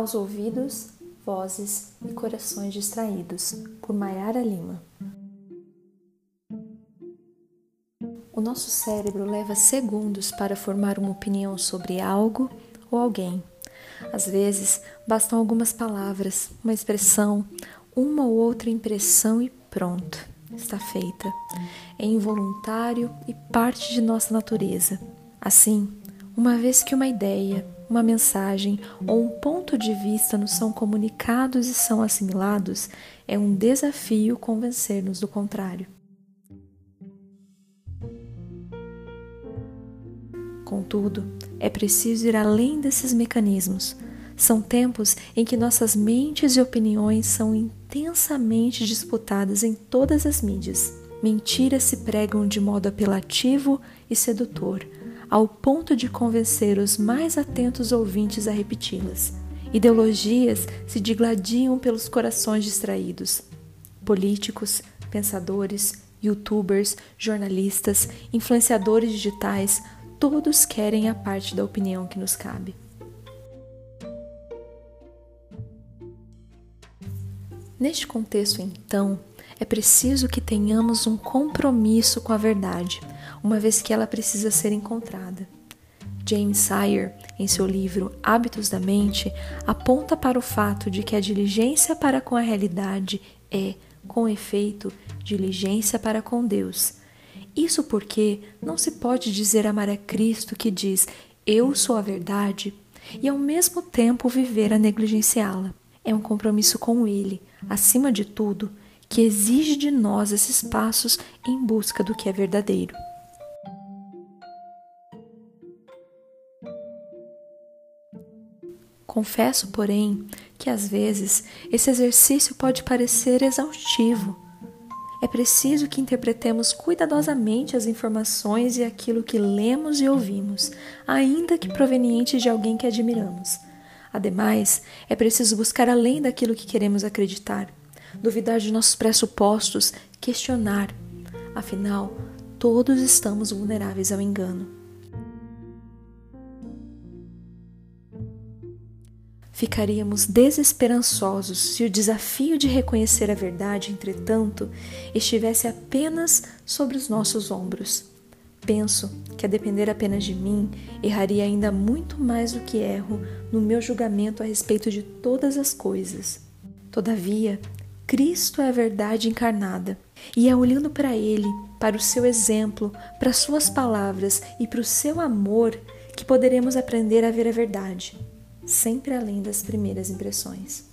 Aos ouvidos, vozes e corações distraídos, por Maiara Lima. O nosso cérebro leva segundos para formar uma opinião sobre algo ou alguém. Às vezes, bastam algumas palavras, uma expressão, uma ou outra impressão e pronto, está feita. É involuntário e parte de nossa natureza. Assim, uma vez que uma ideia, uma mensagem ou um ponto de vista nos são comunicados e são assimilados, é um desafio convencer-nos do contrário. Contudo, é preciso ir além desses mecanismos. São tempos em que nossas mentes e opiniões são intensamente disputadas em todas as mídias. Mentiras se pregam de modo apelativo e sedutor ao ponto de convencer os mais atentos ouvintes a repeti-las. Ideologias se digladiam pelos corações distraídos. Políticos, pensadores, youtubers, jornalistas, influenciadores digitais, todos querem a parte da opinião que nos cabe. Neste contexto, então, é preciso que tenhamos um compromisso com a verdade, uma vez que ela precisa ser encontrada. James Sire, em seu livro Hábitos da Mente, aponta para o fato de que a diligência para com a realidade é, com efeito, diligência para com Deus. Isso porque não se pode dizer amar a Cristo que diz eu sou a verdade e ao mesmo tempo viver a negligenciá-la. É um compromisso com Ele, acima de tudo, que exige de nós esses passos em busca do que é verdadeiro. Confesso, porém, que às vezes esse exercício pode parecer exaustivo. É preciso que interpretemos cuidadosamente as informações e aquilo que lemos e ouvimos, ainda que proveniente de alguém que admiramos. Ademais, é preciso buscar além daquilo que queremos acreditar, duvidar de nossos pressupostos, questionar. Afinal, todos estamos vulneráveis ao engano. Ficaríamos desesperançosos se o desafio de reconhecer a verdade, entretanto, estivesse apenas sobre os nossos ombros. Penso que, a depender apenas de mim, erraria ainda muito mais do que erro no meu julgamento a respeito de todas as coisas. Todavia, Cristo é a verdade encarnada, e é olhando para Ele, para o seu exemplo, para Suas palavras e para o seu amor que poderemos aprender a ver a verdade sempre além das primeiras impressões.